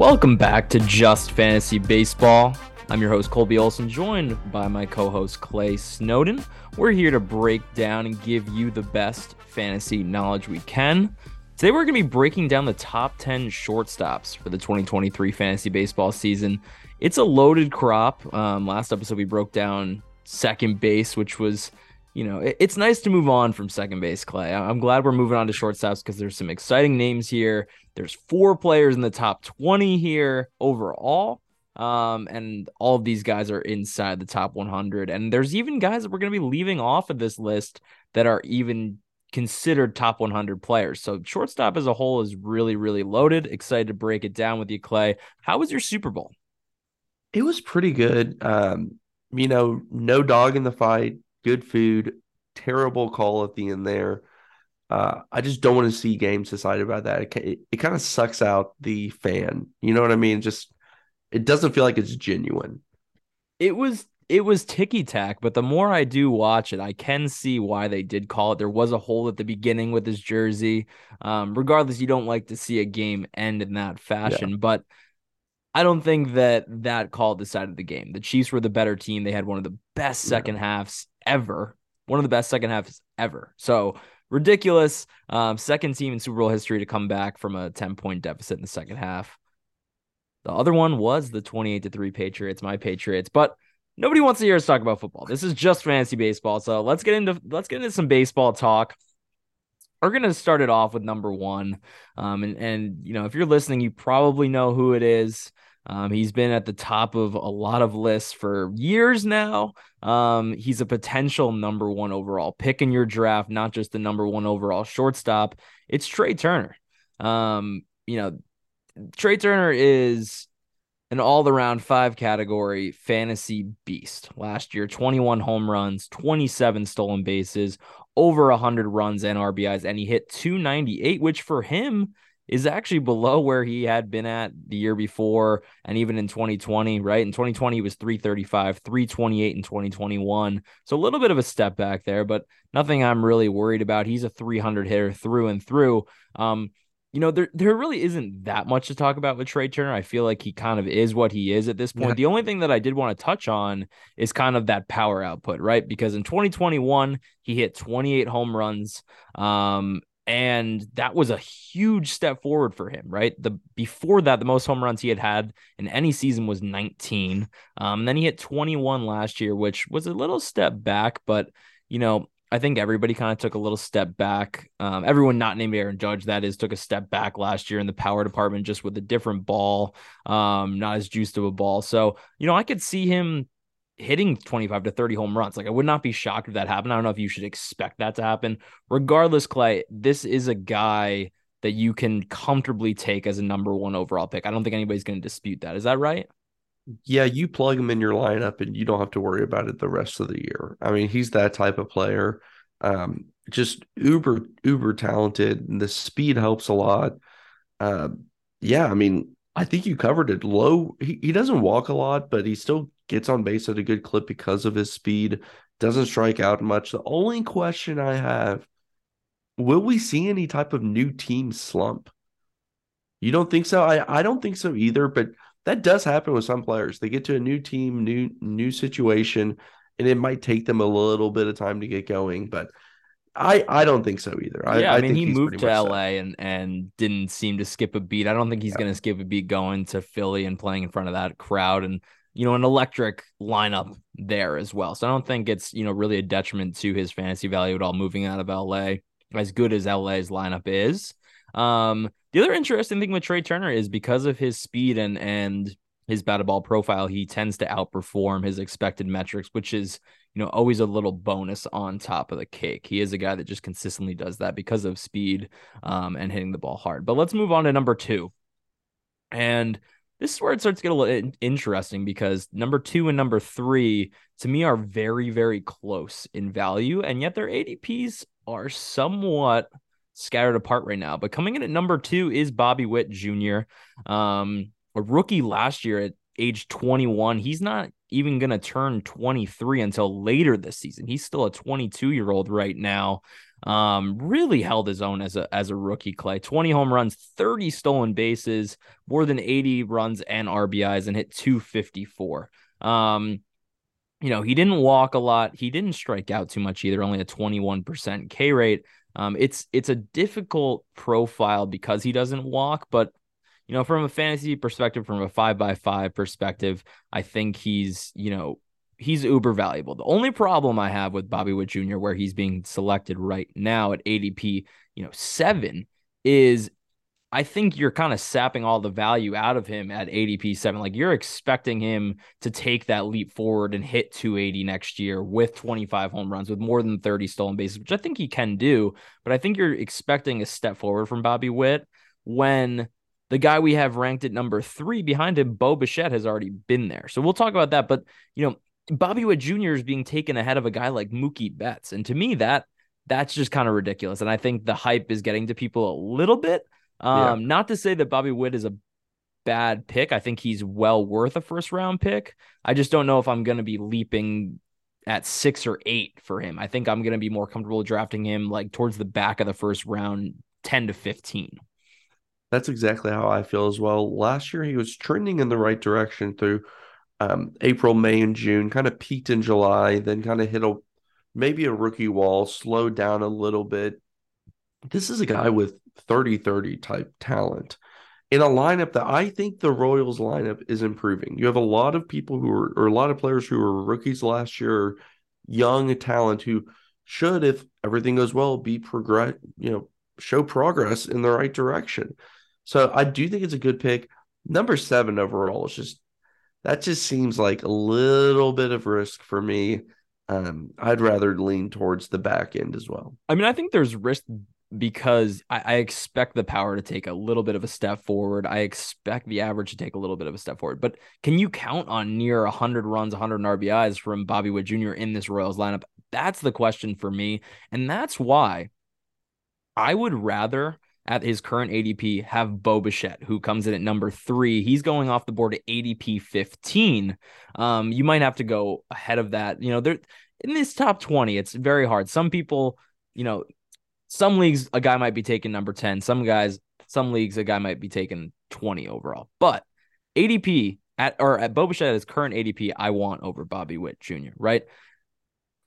Welcome back to Just Fantasy Baseball. I'm your host, Colby Olson, joined by my co host, Clay Snowden. We're here to break down and give you the best fantasy knowledge we can. Today, we're going to be breaking down the top 10 shortstops for the 2023 fantasy baseball season. It's a loaded crop. Um, last episode, we broke down second base, which was you know, it's nice to move on from second base, Clay. I'm glad we're moving on to shortstops because there's some exciting names here. There's four players in the top 20 here overall. Um, and all of these guys are inside the top 100. And there's even guys that we're going to be leaving off of this list that are even considered top 100 players. So shortstop as a whole is really, really loaded. Excited to break it down with you, Clay. How was your Super Bowl? It was pretty good. Um, you know, no dog in the fight good food, terrible call at the end there. Uh, I just don't want to see games decided by that. It, it, it kind of sucks out the fan. You know what I mean? Just it doesn't feel like it's genuine. It was it was ticky tack, but the more I do watch it, I can see why they did call it. There was a hole at the beginning with his jersey. Um, regardless, you don't like to see a game end in that fashion, yeah. but I don't think that that call decided the game. The Chiefs were the better team. They had one of the best second yeah. halves ever, one of the best second halves ever. So ridiculous. Um, second team in Super Bowl history to come back from a 10 point deficit in the second half. The other one was the 28 to 3 Patriots, my Patriots, but nobody wants to hear us talk about football. This is just fantasy baseball. So let's get into let's get into some baseball talk. We're gonna start it off with number one. Um, and and you know, if you're listening, you probably know who it is. Um, he's been at the top of a lot of lists for years now. Um, he's a potential number one overall pick in your draft, not just the number one overall shortstop. It's Trea Turner. Um, you know, Trea Turner is an all around five category fantasy beast. Last year, 21 home runs, 27 stolen bases, over 100 runs and RBIs, and he hit 298, which for him is actually below where he had been at the year before and even in 2020, right? In 2020, he was 335, 328 in 2021. So a little bit of a step back there, but nothing I'm really worried about. He's a 300 hitter through and through. Um, you know, there there really isn't that much to talk about with Trea Turner. I feel like he kind of is what he is at this point. Yeah. The only thing that I did want to touch on is kind of that power output, right? Because in 2021, he hit 28 home runs. Um, and that was a huge step forward for him right the before that the most home runs he had had in any season was 19 um then he hit 21 last year which was a little step back but you know I think everybody kind of took a little step back. Um, everyone not named Aaron Judge, that is, took a step back last year in the power department, just with a different ball, um, not as juiced of a ball. So, you know, I could see him hitting 25 to 30 home runs. Like I would not be shocked if that happened. I don't know if you should expect that to happen. Regardless, Clay, this is a guy that you can comfortably take as a number one overall pick. I don't think anybody's going to dispute that. Is that right? Yeah, you plug him in your lineup and you don't have to worry about it the rest of the year. I mean, he's that type of player. Um, just uber, uber talented. And the speed helps a lot. Uh, yeah, I mean, I think you covered it. Low, he, he doesn't walk a lot, but he still gets on base at a good clip because of his speed, doesn't strike out much. The only question I have will we see any type of new team slump? You don't think so? I, I don't think so either, but that does happen with some players. They get to a new team, new new situation, and it might take them a little bit of time to get going, but I I don't think so either. I, yeah, I, I mean he moved to LA and and didn't seem to skip a beat. I don't think he's yeah. going to skip a beat going to Philly and playing in front of that crowd and you know, an electric lineup there as well. So I don't think it's, you know, really a detriment to his fantasy value at all moving out of LA, as good as LA's lineup is. Um, the other interesting thing with Trea Turner is because of his speed and and his batted ball profile, he tends to outperform his expected metrics, which is, you know, always a little bonus on top of the cake. He is a guy that just consistently does that because of speed um, and hitting the ball hard. But let's move on to number two. And this is where it starts to get a little interesting because number two and number three to me are very very close in value and yet their adps are somewhat scattered apart right now. But coming in at number two is Bobby Witt Jr., um, a rookie last year at age 21. He's not even going to turn 23 until later this season. He's still a 22 year old right now. Um, really held his own as a as a rookie. Clay, 20 home runs, 30 stolen bases, more than 80 runs and RBIs, and hit 254. Um, you know, he didn't walk a lot. He didn't strike out too much either, only a 21% K rate. Um, it's it's a difficult profile because he doesn't walk, but you know, from a fantasy perspective, from a five by five perspective, I think he's, you know, he's uber valuable. The only problem I have with Bobby Witt Jr., where he's being selected right now at ADP, you know, seven, is I think you're kind of sapping all the value out of him at ADP seven. Like you're expecting him to take that leap forward and hit 280 next year with 25 home runs, with more than 30 stolen bases, which I think he can do. But I think you're expecting a step forward from Bobby Witt when the guy we have ranked at number three behind him, Bo Bichette, has already been there. So we'll talk about that. But, you know, Bobby Witt Jr. is being taken ahead of a guy like Mookie Betts. And to me, that that's just kind of ridiculous. And I think the hype is getting to people a little bit. Um, yeah. Not to say that Bobby Witt is a bad pick. I think he's well worth a first round pick. I just don't know if I'm going to be leaping at six or eight for him. I think I'm going to be more comfortable drafting him like towards the back of the first round, 10 to 15. That's exactly how I feel as well. Last year, he was trending in the right direction through um, April, May, and June, kind of peaked in July, then kind of hit a maybe a rookie wall, slowed down a little bit. This is a guy with 30 30 type talent in a lineup that I think the Royals lineup is improving. You have a lot of people who are, or a lot of players who were rookies last year, young talent who should, if everything goes well, be progress, you know, show progress in the right direction. So I do think it's a good pick. Number seven overall is just that just seems like a little bit of risk for me. Um, I'd rather lean towards the back end as well. I mean, I think there's risk because I, I, expect the power to take a little bit of a step forward. I expect the average to take a little bit of a step forward. But can you count on near 100 runs, 100 RBIs from Bobby Witt Jr. in this Royals lineup? That's the question for me. And that's why I would rather at his current ADP have Bo Bichette, who comes in at number three. He's going off the board at ADP 15. Um, you might have to go ahead of that. You know, there in this top 20, it's very hard. Some people, you know, some leagues a guy might be taking number 10. Some guys, some leagues a guy might be taking 20 overall. But ADP at or at Bo Bichette at his current ADP, I want over Bobby Witt Jr., right?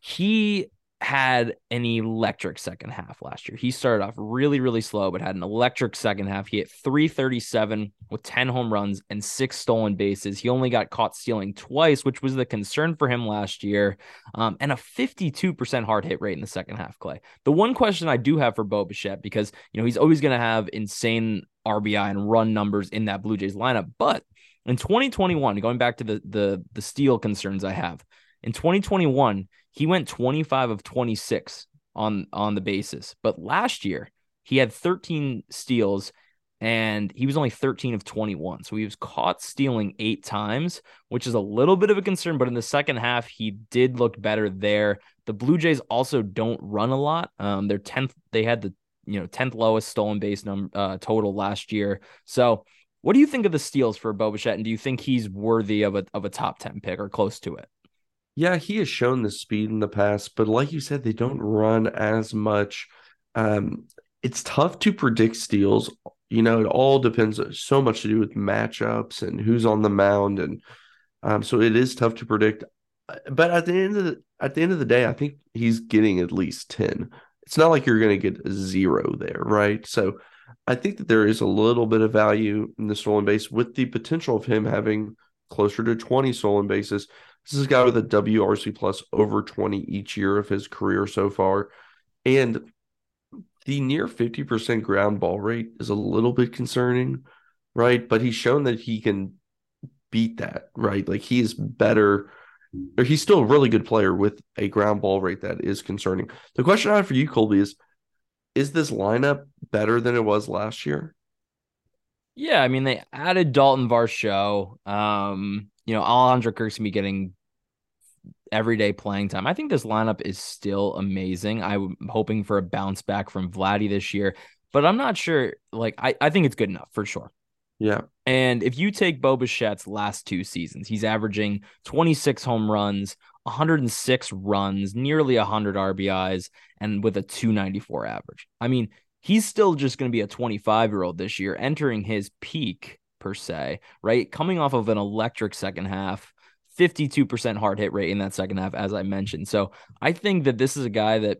He had an electric second half last year. He started off really, really slow, but had an electric second half. He hit 337 with 10 home runs and six stolen bases. He only got caught stealing twice, which was the concern for him last year, um, and a 52% hard hit rate in the second half, Clay. The one question I do have for Bo Bichette, because, you know, he's always going to have insane RBI and run numbers in that Blue Jays lineup, but in 2021, going back to the the the steal concerns I have, in 2021, he went 25 of 26 on on the basis. But last year, he had 13 steals and he was only 13 of 21. So he was caught stealing eight times, which is a little bit of a concern. But in the second half, he did look better there. The Blue Jays also don't run a lot. Um, they're 10th, they had the you know 10th lowest stolen base number uh, total last year. So what do you think of the steals for Bo Bichette? And do you think he's worthy of a of a top 10 pick or close to it? Yeah, he has shown the speed in the past, but like you said, they don't run as much. Um, it's tough to predict steals. You know, it all depends uh, so much to do with matchups and who's on the mound, and um, so it is tough to predict. Uh, but at the end of the at the end of the day, I think he's getting at least ten. It's not like you're going to get zero there, right? So I think that there is a little bit of value in the stolen base with the potential of him having closer to 20 stolen bases. This is a guy with a WRC plus over 20 each year of his career so far. And the near 50% ground ball rate is a little bit concerning, right? But he's shown that he can beat that, right? Like he is better, or he's still a really good player with a ground ball rate that is concerning. The question I have for you, Colby, is is this lineup better than it was last year? Yeah, I mean they added Dalton Varsho. Um, you know, Alejandro Kirk's gonna be getting everyday playing time. I think this lineup is still amazing. I'm hoping for a bounce back from Vladdy this year, but I'm not sure. Like, I, I think it's good enough for sure. Yeah. And if you take Bo Bichette's last two seasons, he's averaging 26 home runs, 106 runs, nearly 100 RBIs, and with a 294 average. I mean, he's still just going to be a 25 year old this year, entering his peak per se, right? Coming off of an electric second half, 52% hard hit rate in that second half, as I mentioned. So I think that this is a guy that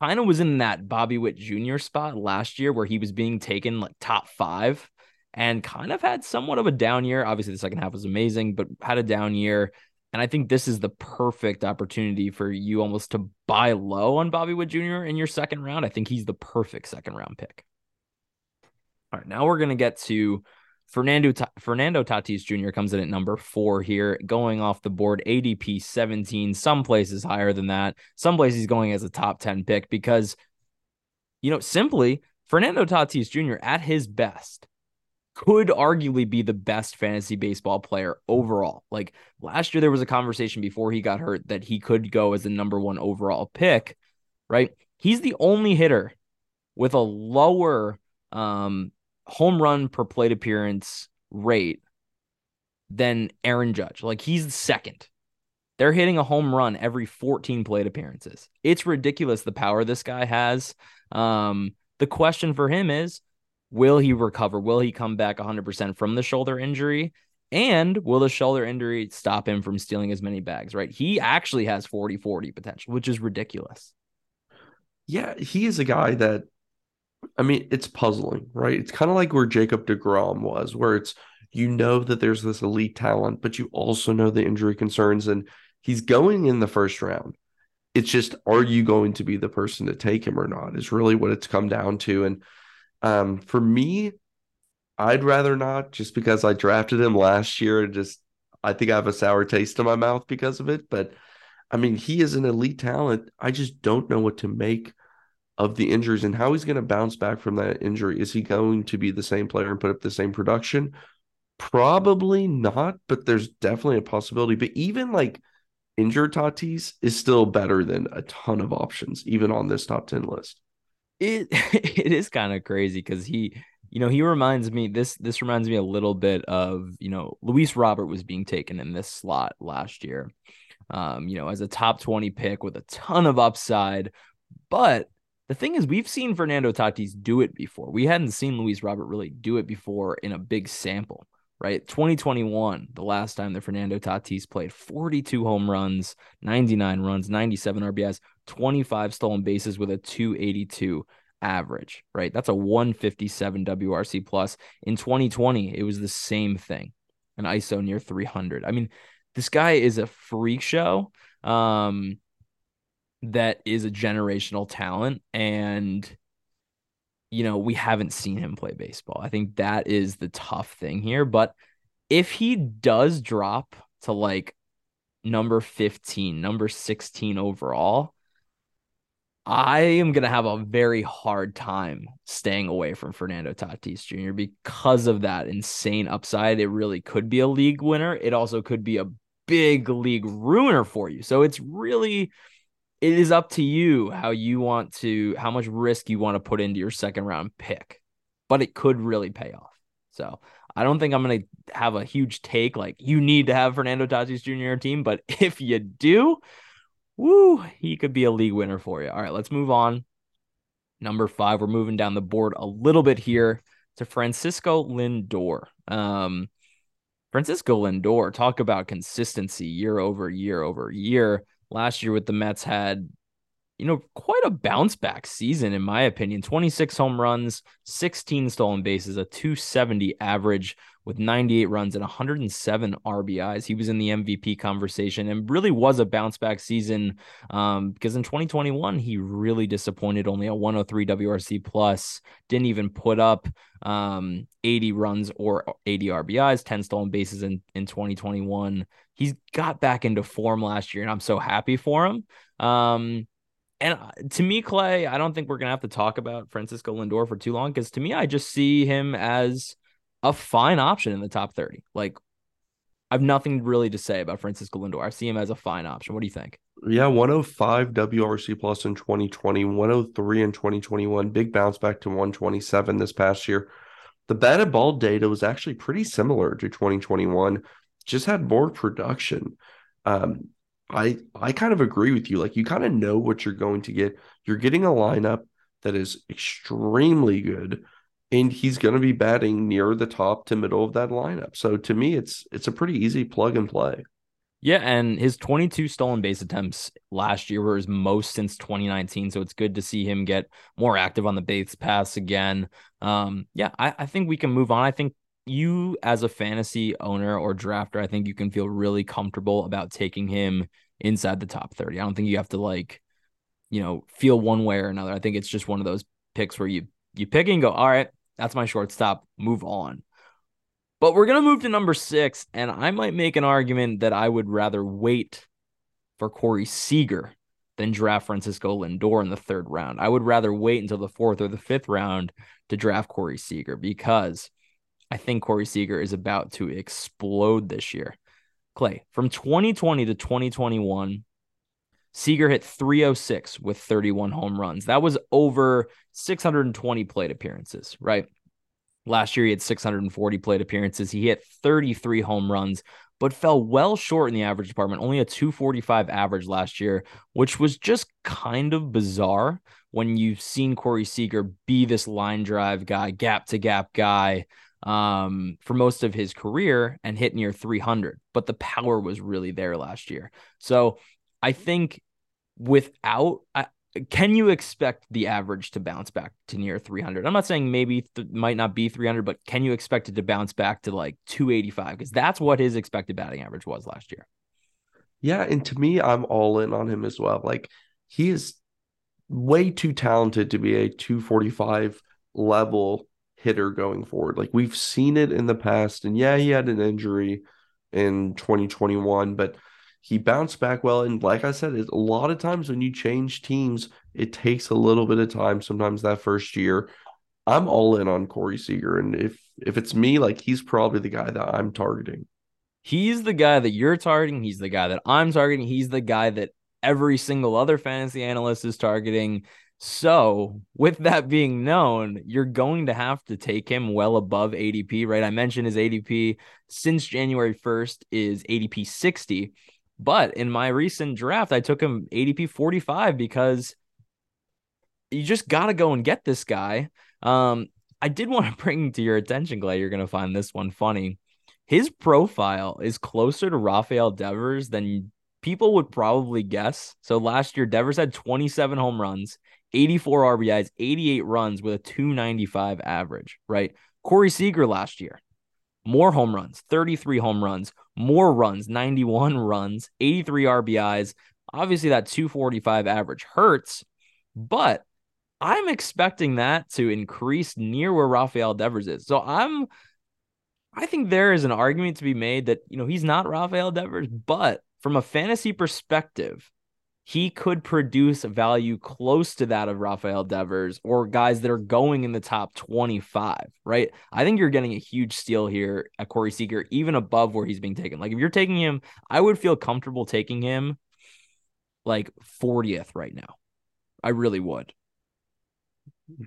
kind of was in that Bobby Witt Jr. spot last year where he was being taken like top five and kind of had somewhat of a down year. Obviously, the second half was amazing, but had a down year. And I think this is the perfect opportunity for you almost to buy low on Bobby Witt Jr. in your second round. I think he's the perfect second round pick. All right, now we're going to get to Fernando Fernando Tatis Jr. comes in at number four here, going off the board ADP 17. Some places higher than that. Some places going as a top 10 pick because, you know, simply Fernando Tatis Jr. at his best could arguably be the best fantasy baseball player overall. Like last year, there was a conversation before he got hurt that he could go as the number one overall pick, right? He's the only hitter with a lower um, home run per plate appearance rate than Aaron Judge. Like he's second. They're hitting a home run every 14 plate appearances. It's ridiculous the power this guy has. Um, the question for him is Will he recover? Will he come back 100% from the shoulder injury? And will the shoulder injury stop him from stealing as many bags, right? He actually has 40 40 potential, which is ridiculous. Yeah, he is a guy that, I mean, it's puzzling, right? It's kind of like where Jacob DeGrom was, where it's, you know, that there's this elite talent, but you also know the injury concerns, and he's going in the first round. It's just, are you going to be the person to take him or not? Is really what it's come down to. And, um, for me, I'd rather not just because I drafted him last year. Just I think I have a sour taste in my mouth because of it. But I mean, he is an elite talent. I just don't know what to make of the injuries and how he's going to bounce back from that injury. Is he going to be the same player and put up the same production? Probably not, but there's definitely a possibility. But even like injured Tatis is still better than a ton of options, even on this top 10 list it it is kind of crazy because he you know he reminds me this this reminds me a little bit of you know Luis Robert was being taken in this slot last year um you know as a top 20 pick with a ton of upside but the thing is we've seen Fernando Tatis do it before we hadn't seen Luis Robert really do it before in a big sample right 2021 the last time that Fernando Tatis played 42 home runs 99 runs 97 RBIs 25 stolen bases with a 282 average, right? That's a 157 WRC plus. In 2020, it was the same thing, an ISO near 300. I mean, this guy is a freak show. Um, that is a generational talent and you know we haven't seen him play baseball i think that is the tough thing here but if he does drop to like number 15 number 16 overall I am going to have a very hard time staying away from Fernando Tatis Jr. because of that insane upside. It really could be a league winner. It also could be a big league ruiner for you. So it's really it is up to you how you want to how much risk you want to put into your second round pick. But it could really pay off. So I don't think I'm going to have a huge take like you need to have Fernando Tatis Jr. team, but if you do, woo, he could be a league winner for you. All right, let's move on. Number five, we're moving down the board a little bit here to Francisco Lindor. Um, Francisco Lindor, talk about consistency year over year over year. Last year with the Mets had you know, quite a bounce back season, in my opinion. 26 home runs, 16 stolen bases, a 270 average with 98 runs and 107 RBIs. He was in the MVP conversation and really was a bounce back season um, because in 2021, he really disappointed. Only a 103 WRC plus, didn't even put up um, 80 runs or 80 RBIs, 10 stolen bases in, in 2021. He's got back into form last year, and I'm so happy for him. Um, and uh, to me, Clay, I don't think we're gonna have to talk about Francisco Lindor for too long because to me, I just see him as a fine option in the top 30. Like, I have nothing really to say about Francisco Lindor. I see him as a fine option. What do you think? Yeah, 105 WRC plus in 2020, 103 in 2021, big bounce back to 127 this past year. The batted ball data was actually pretty similar to 2021, just had more production. Um, I I kind of agree with you. Like you kind of know what you're going to get. You're getting a lineup that is extremely good, and he's going to be batting near the top to middle of that lineup. So to me, it's it's a pretty easy plug and play. Yeah, and his 22 stolen base attempts last year were his most since 2019. So it's good to see him get more active on the base pass again. Um, yeah, I, I think we can move on. I think you, as a fantasy owner or drafter, I think you can feel really comfortable about taking him inside the top 30. I don't think you have to like, you know, feel one way or another. I think it's just one of those picks where you you pick and go, all right, that's my shortstop, move on. But we're to move to number six, and I might make an argument that I would rather wait for Corey Seager than draft Francisco Lindor in the third round. I would rather wait until the fourth or the fifth round to draft Corey Seager because I think Corey Seager is about to explode this year. Clay, from 2020 to 2021, Seager hit 306 with 31 home runs. That was over 620 plate appearances, right? Last year, he had 640 plate appearances. He hit 33 home runs, but fell well short in the average department, only a 245 average last year, which was just kind of bizarre when you've seen Corey Seager be this line drive guy, gap to gap guy um, for most of his career and hit near 300. But the power was really there last year. So I think without, I, can you expect the average to bounce back to near 300? I'm not saying maybe th- might not be 300, but can you expect it to bounce back to like 285? Because that's what his expected batting average was last year. Yeah, and to me, I'm all in on him as well. Like he is way too talented to be a 245 level hitter going forward. Like we've seen it in the past, and yeah, he had an injury in 2021, but he bounced back well. And like I said, a lot of times when you change teams, it takes a little bit of time. Sometimes that first year, I'm all in on Corey Seager, and if if it's me, like he's probably the guy that I'm targeting. He's the guy that you're targeting. He's the guy that I'm targeting. He's the guy that every single other fantasy analyst is targeting. So, with that being known, you're going to have to take him well above ADP, right? I mentioned his ADP since January 1st is ADP 60. But in my recent draft, I took him ADP 45 because you just got to go and get this guy. Um, I did want to bring to your attention, Clay, you're going to find this one funny. His profile is closer to Rafael Devers than people would probably guess. So last year, Devers had 27 home runs, 84 RBIs, 88 runs with a 295 average, right? Corey Seager last year, more home runs, 33 home runs, more runs, 91 runs, 83 RBIs. Obviously, that 245 average hurts, but I'm expecting that to increase near where Rafael Devers is. So I'm, I think there is an argument to be made that, you know, he's not Rafael Devers, but from a fantasy perspective, he could produce value close to that of Rafael Devers or guys that are going in the top 25, right? I think you're getting a huge steal here at Corey Seager, even above where he's being taken. Like if you're taking him, I would feel comfortable taking him like 40th right now. I really would.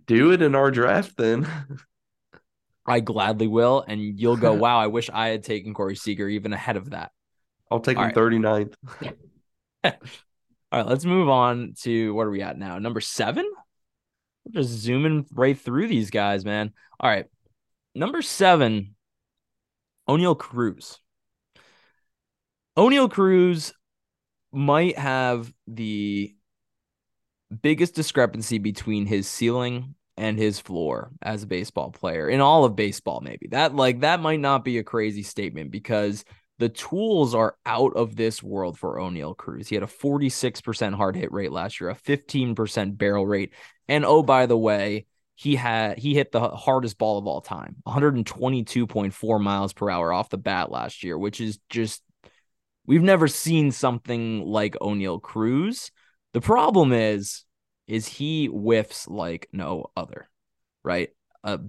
Do it in our draft then. I gladly will. And you'll go, wow, I wish I had taken Corey Seager even ahead of that. I'll take All him right. 39th. All right, let's move on to what are we at now? Number seven? We're just zooming right through these guys, man. All right. Number seven, Oneil Cruz. Oneil Cruz might have the biggest discrepancy between his ceiling and his floor as a baseball player in all of baseball maybe that like that might not be a crazy statement because the tools are out of this world for Oneil Cruz. He had a 46% hard hit rate last year, a 15% barrel rate. And oh, by the way, he had he hit the hardest ball of all time, 122.4 miles per hour off the bat last year, which is just we've never seen something like Oneil Cruz. The problem is is he whiffs like no other, right? A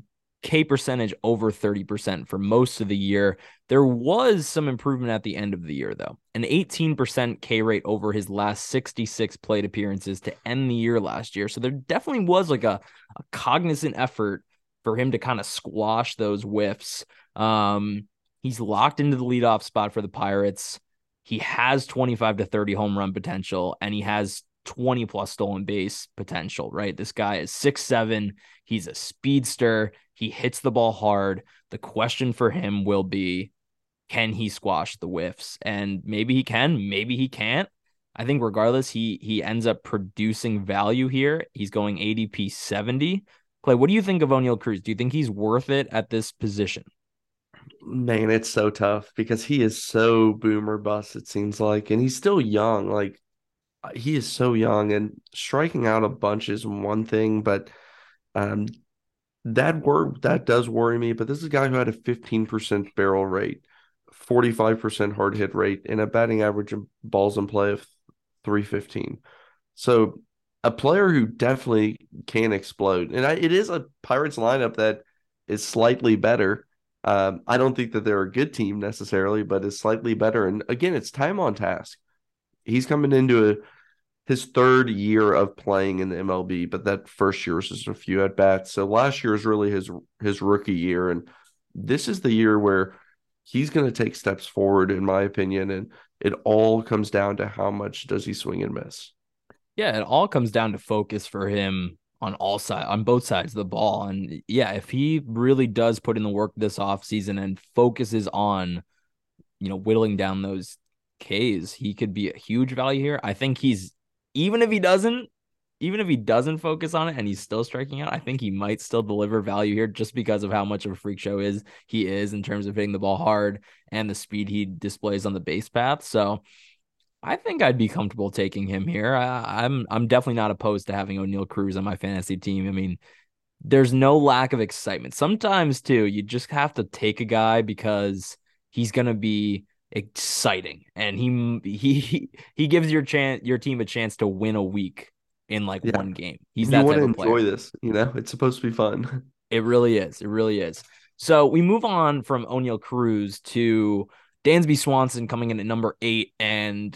K percentage over 30% for most of the year. There was some improvement at the end of the year, though. An 18% K rate over his last 66 plate appearances to end the year last year. So there definitely was like a, a cognizant effort for him to kind of squash those whiffs. Um, he's locked into the leadoff spot for the Pirates. He has 25 to 30 home run potential, and he has 20 plus stolen base potential, right? This guy is six seven. He's a speedster. He hits the ball hard. The question for him will be can he squash the whiffs? And maybe he can, maybe he can't. I think regardless, he he ends up producing value here. He's going ADP 70. Clay, what do you think of Oneil Cruz? Do you think he's worth it at this position? Man, it's so tough because he is so boomer bust, it seems like, and he's still young. Like he is so young and striking out a bunch is one thing, but um, that word that does worry me. But this is a guy who had a 15% barrel rate, 45% hard hit rate, and a batting average of balls in play of 315. So a player who definitely can explode. And I, it is a Pirates lineup that is slightly better. Um, I don't think that they're a good team necessarily, but is slightly better. And again, it's time on task he's coming into a, his third year of playing in the MLB, but that first year was just a few at bats. So last year is really his his rookie year, and this is the year where he's going to take steps forward, in my opinion. And it all comes down to how much does he swing and miss. Yeah, it all comes down to focus for him on all sides on both sides of the ball. And yeah, if he really does put in the work this offseason and focuses on, you know, whittling down those K's, he could be a huge value here. I think he's even if he doesn't, even if he doesn't focus on it and he's still striking out, I think he might still deliver value here just because of how much of a freak show is he is in terms of hitting the ball hard and the speed he displays on the base path. So I think I'd be comfortable taking him here. I, I'm I'm definitely not opposed to having Oneil Cruz on my fantasy team. I mean, there's no lack of excitement. Sometimes too, you just have to take a guy because he's gonna be exciting and he he he gives your chance your team a chance to win a week in like yeah. one game. He's you want to enjoy this, you know. It's supposed to be fun. It really is. It really is. So we move on from Oneil Cruz to Dansby Swanson coming in at number eight and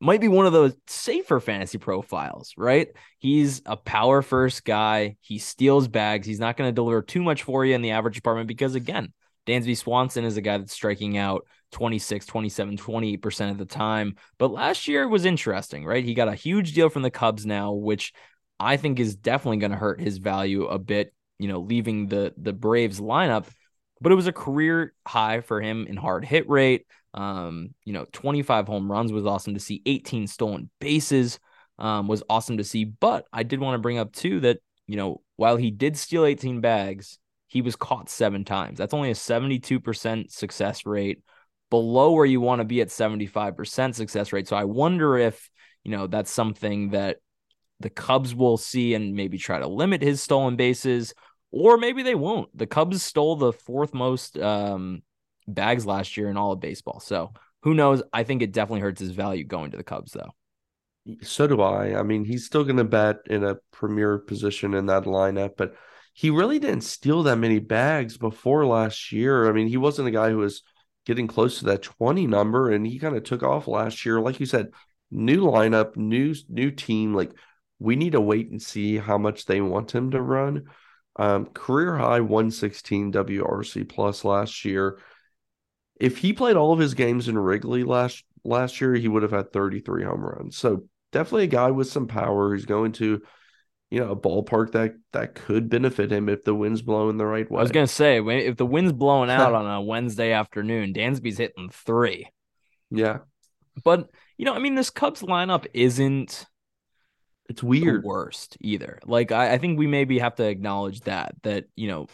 might be one of those safer fantasy profiles, right? He's a power first guy. He steals bags. He's not going to deliver too much for you in the average department because, again, Dansby Swanson is a guy that's striking out 26, 27, 28% of the time. But last year was interesting, right? He got a huge deal from the Cubs now, which I think is definitely going to hurt his value a bit, you know, leaving the the Braves lineup. But it was a career high for him in hard hit rate. Um, you know, 25 home runs was awesome to see. 18 stolen bases um, was awesome to see. But I did want to bring up too that, you know, while he did steal 18 bags, he was caught seven times. That's only a 72% success rate below where you want to be at 75% success rate. So I wonder if, you know, that's something that the Cubs will see and maybe try to limit his stolen bases, or maybe they won't. The Cubs stole the fourth most um, bags last year in all of baseball. So who knows? I think it definitely hurts his value going to the Cubs, though. So do I. I mean, he's still going to bat in a premier position in that lineup, but he really didn't steal that many bags before last year. I mean, he wasn't a guy who was getting close to that 20 number and he kind of took off last year. Like you said new lineup new new team like we need to wait and see how much they want him to run. Um, career high 116 wrc plus last year. If he played all of his games in wrigley last last year he would have had 33 home runs. So definitely a guy with some power. He's going to you know, a ballpark that that could benefit him if the wind's blowing the right way. I was gonna say if the wind's blowing out on a Wednesday afternoon, Dansby's hitting three. Yeah, but you know, I mean, this Cubs lineup isn't. It's weird. worst either. Like I, I think we maybe have to acknowledge that that you know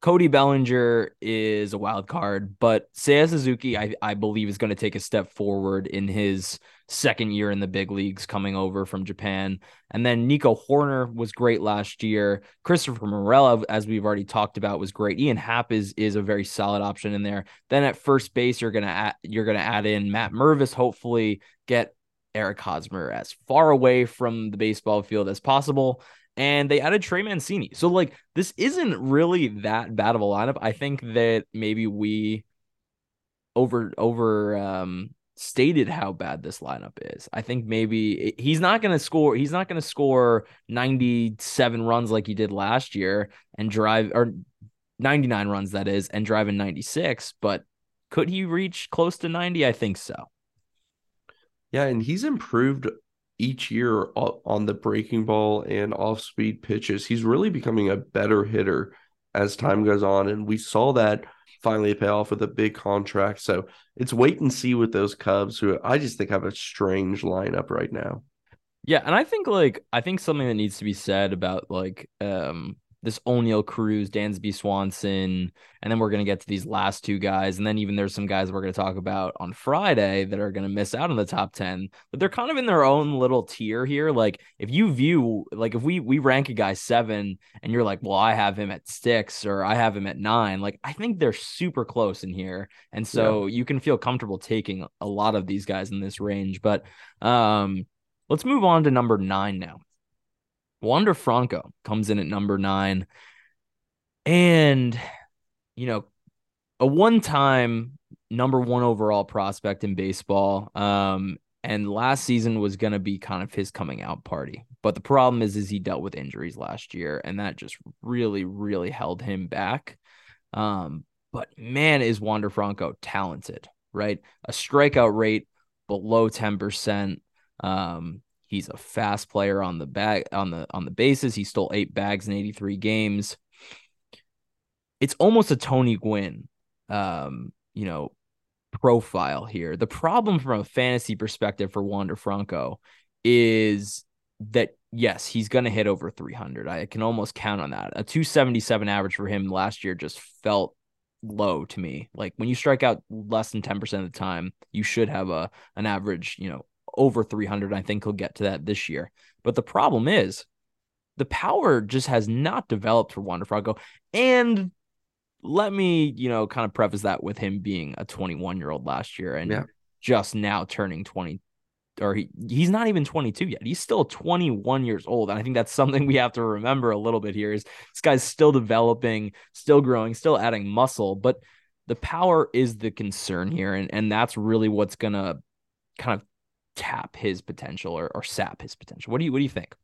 Cody Bellinger is a wild card, but Seiya Suzuki, I, I believe, is going to take a step forward in his second year in the big leagues coming over from Japan. And then Nico Hoerner was great last year. Christopher Morel, as we've already talked about, was great. Ian Happ is is a very solid option in there. Then at first base, you're gonna add, you're gonna add in Matt Mervis. Hopefully, get Eric Hosmer as far away from the baseball field as possible. And they added Trey Mancini. So like this isn't really that bad of a lineup. I think that maybe we over over um stated how bad this lineup is. I think maybe he's not going to score he's not going to score 97 runs like he did last year and drive or 99 runs that is and drive in 96, but could he reach close to 90? I think so. Yeah, and he's improved each year on the breaking ball and off speed pitches. He's really becoming a better hitter as time goes on. And we saw that finally pay off with a big contract. So it's wait and see with those Cubs, who I just think have a strange lineup right now. Yeah, and I think like I think something that needs to be said about like um this Oneil Cruz, Dansby Swanson, and then we're going to get to these last two guys. And then even there's some guys we're going to talk about on Friday that are going to miss out on the top 10, but they're kind of in their own little tier here. Like if you view, like if we, we rank a guy seven and you're like, well, I have him at six or I have him at nine, like I think they're super close in here. And so yeah. you can feel comfortable taking a lot of these guys in this range, but, um, let's move on to number nine now. Wander Franco comes in at number nine. And, you know, a one time number one overall prospect in baseball. Um, and last season was going to be kind of his coming out party. But the problem is, is he dealt with injuries last year, and that just really, really held him back. Um, but man, is Wander Franco talented, right? A strikeout rate below 10%. Um, He's a fast player on the bag on the on the bases. He stole eight bags in 83 games. It's almost a Tony Gwynn, um, you know, profile here. The problem from a fantasy perspective for Wander Franco is that yes, he's going to hit over 300. I can almost count on that. A 277 average for him last year just felt low to me. Like when you strike out less than 10% of the time, you should have a an average, you know, over 300. I think he'll get to that this year. But the problem is the power just has not developed for Wander Franco. And let me, you know, kind of preface that with him being a 21 year old last year and yeah. just now turning 20 or he, he's not even 22 yet. He's still 21 years old. And I think that's something we have to remember a little bit here is this guy's still developing, still growing, still adding muscle, but the power is the concern here. And, and that's really what's going to kind of tap his potential or, or sap his potential. What do you what do you think?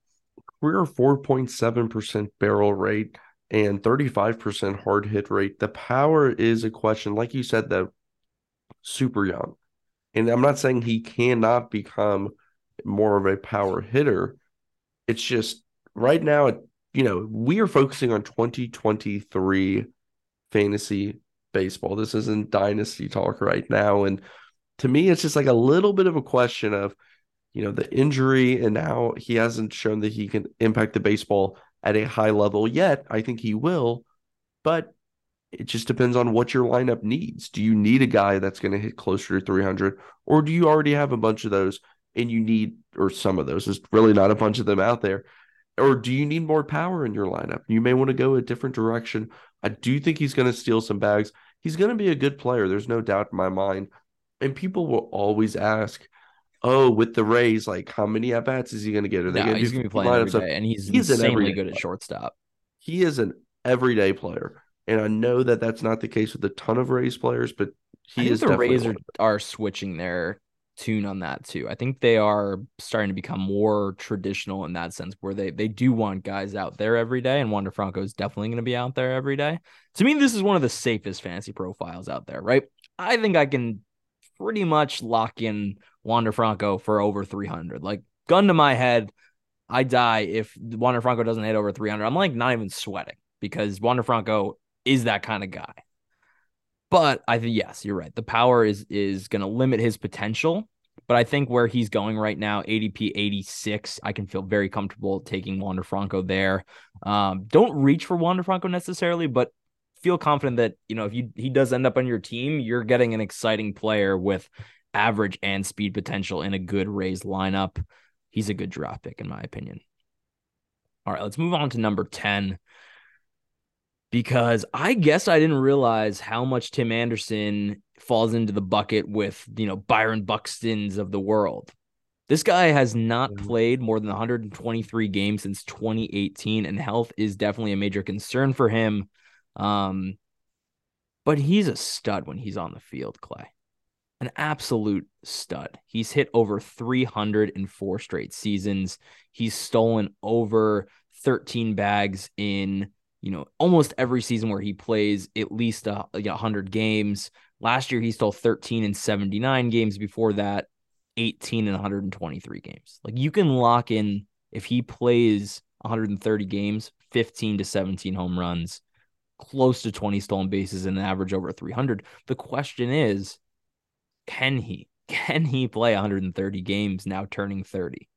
Career 4.7% barrel rate and 35% hard hit rate. The power is a question, like you said, though, super young. And I'm not saying he cannot become more of a power hitter. It's just right now, you know, we are focusing on 2023 fantasy baseball. This isn't dynasty talk right now. And to me, it's just like a little bit of a question of, you know, the injury, and now he hasn't shown that he can impact the baseball at a high level yet. I think he will, but it just depends on what your lineup needs. Do you need a guy that's going to hit closer to 300, or do you already have a bunch of those and you need, or some of those? There's really not a bunch of them out there. Or do you need more power in your lineup? You may want to go a different direction. I do think he's going to steal some bags. He's going to be a good player. There's no doubt in my mind and people will always ask, "Oh, with the Rays, like how many at bats is he going to get? Are they no, going to be playing every day, and he's, he's insanely good at shortstop. He is an everyday player, and I know that that's not the case with a ton of Rays players, but he is. The Rays are, are switching their tune on that too. I think they are starting to become more traditional in that sense, where they they do want guys out there every day, and Wander Franco is definitely going to be out there every day. To me, this is one of the safest fantasy profiles out there, right? I think I can pretty much lock in Wander Franco for over 300. Like gun to my head, I die if Wander Franco doesn't hit over 300. I'm like not even sweating because Wander Franco is that kind of guy. But I think yes, you're right. The power is is going to limit his potential. But I think where he's going right now, ADP 86, I can feel very comfortable taking Wander Franco there. Um, don't reach for Wander Franco necessarily, but feel confident that you know if you he does end up on your team, you're getting an exciting player with average and speed potential in a good Rays lineup. He's a good draft pick in my opinion. All right, let's move on to number 10 because I guess I didn't realize how much Tim Anderson falls into the bucket with, you know, Byron Buxton's of the world. This guy has not played more than 123 games since 2018, and health is definitely a major concern for him. Um, but he's a stud when he's on the field, Clay. An absolute stud. He's hit over 304 straight seasons. He's stolen over 13 bags in, you know, almost every season where he plays at least a, 100 games. Last year, he stole 13 and 79 games. Before that, 18 and 123 games. Like you can lock in if he plays 130 games, 15 to 17 home runs, close to 20 stolen bases and an average over 300. The question is, can he? Can he play 130 games now turning 30?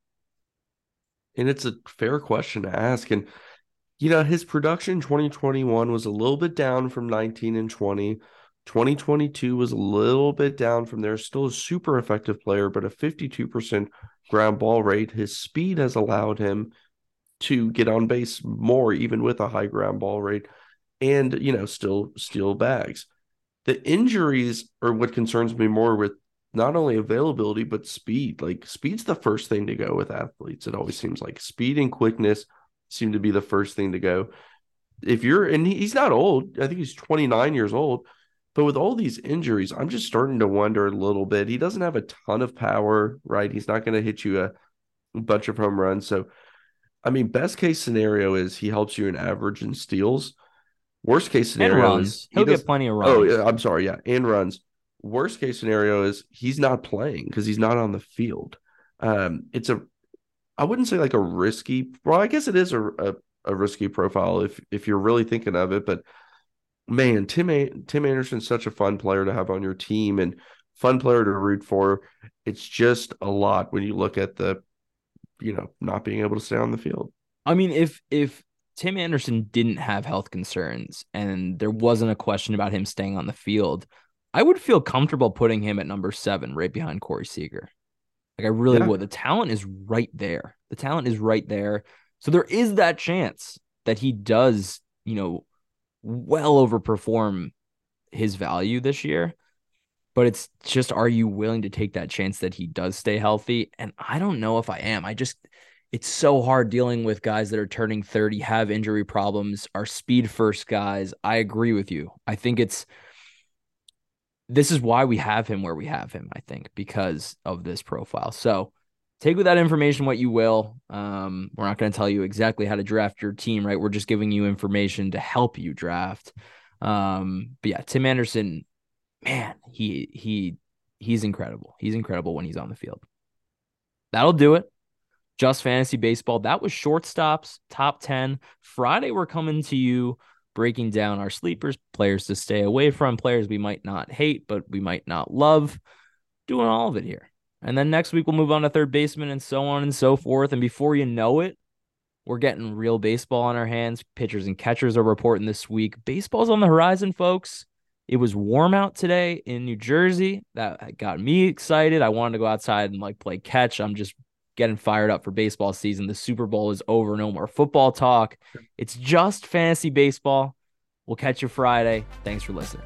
And it's a fair question to ask. And, you know, his production 2021 was a little bit down from 19 and 20. 2022 was a little bit down from there. Still a super effective player, but a 52% ground ball rate. His speed has allowed him to get on base more, even with a high ground ball rate, and you know, still steal bags. The injuries are what concerns me more with not only availability but speed. Like speed's the first thing to go with athletes. It always seems like speed and quickness seem to be the first thing to go. If you're and he's not old, I think he's 29 years old but with all these injuries, I'm just starting to wonder a little bit. He doesn't have a ton of power, right? He's not going to hit you a bunch of home runs. So, I mean, best case scenario is he helps you in average and steals. Worst case scenario is he he'll get plenty of runs. Oh, yeah, I'm sorry, yeah, and runs. Worst case scenario is he's not playing because he's not on the field. Um, it's a, I wouldn't say like a risky. Well, I guess it is a, a, a risky profile if if you're really thinking of it, but man, Tim a- Tim Anderson's such a fun player to have on your team and fun player to root for. It's just a lot when you look at the, you know, not being able to stay on the field. I mean, if if Tim Anderson didn't have health concerns and there wasn't a question about him staying on the field, I would feel comfortable putting him at number seven, right behind Corey Seager. Like I really yeah. would. The talent is right there. The talent is right there. So there is that chance that he does, you know, well overperform his value this year. But it's just, are you willing to take that chance that he does stay healthy? And I don't know if I am. I just, it's so hard dealing with guys that are turning 30, have injury problems, are speed first guys. I agree with you. I think it's, this is why we have him where we have him, I think, because of this profile. So, take with that information what you will. Um, we're not going to tell you exactly how to draft your team, right? We're just giving you information to help you draft. Um, but yeah, Tim Anderson, man, he he he's incredible. He's incredible when he's on the field. That'll do it. Just fantasy baseball. That was shortstops, top 10. Friday, we're coming to you breaking down our sleepers, players to stay away from, players we might not hate, but we might not love. Doing all of it here. And then next week we'll move on to third baseman and so on and so forth. And before you know it, we're getting real baseball on our hands. Pitchers and catchers are reporting this week. Baseball's on the horizon, folks. It was warm out today in New Jersey. That got me excited. I wanted to go outside and like play catch. I'm just getting fired up for baseball season. The Super Bowl is over. No more football talk. It's just fantasy baseball. We'll catch you Friday. Thanks for listening.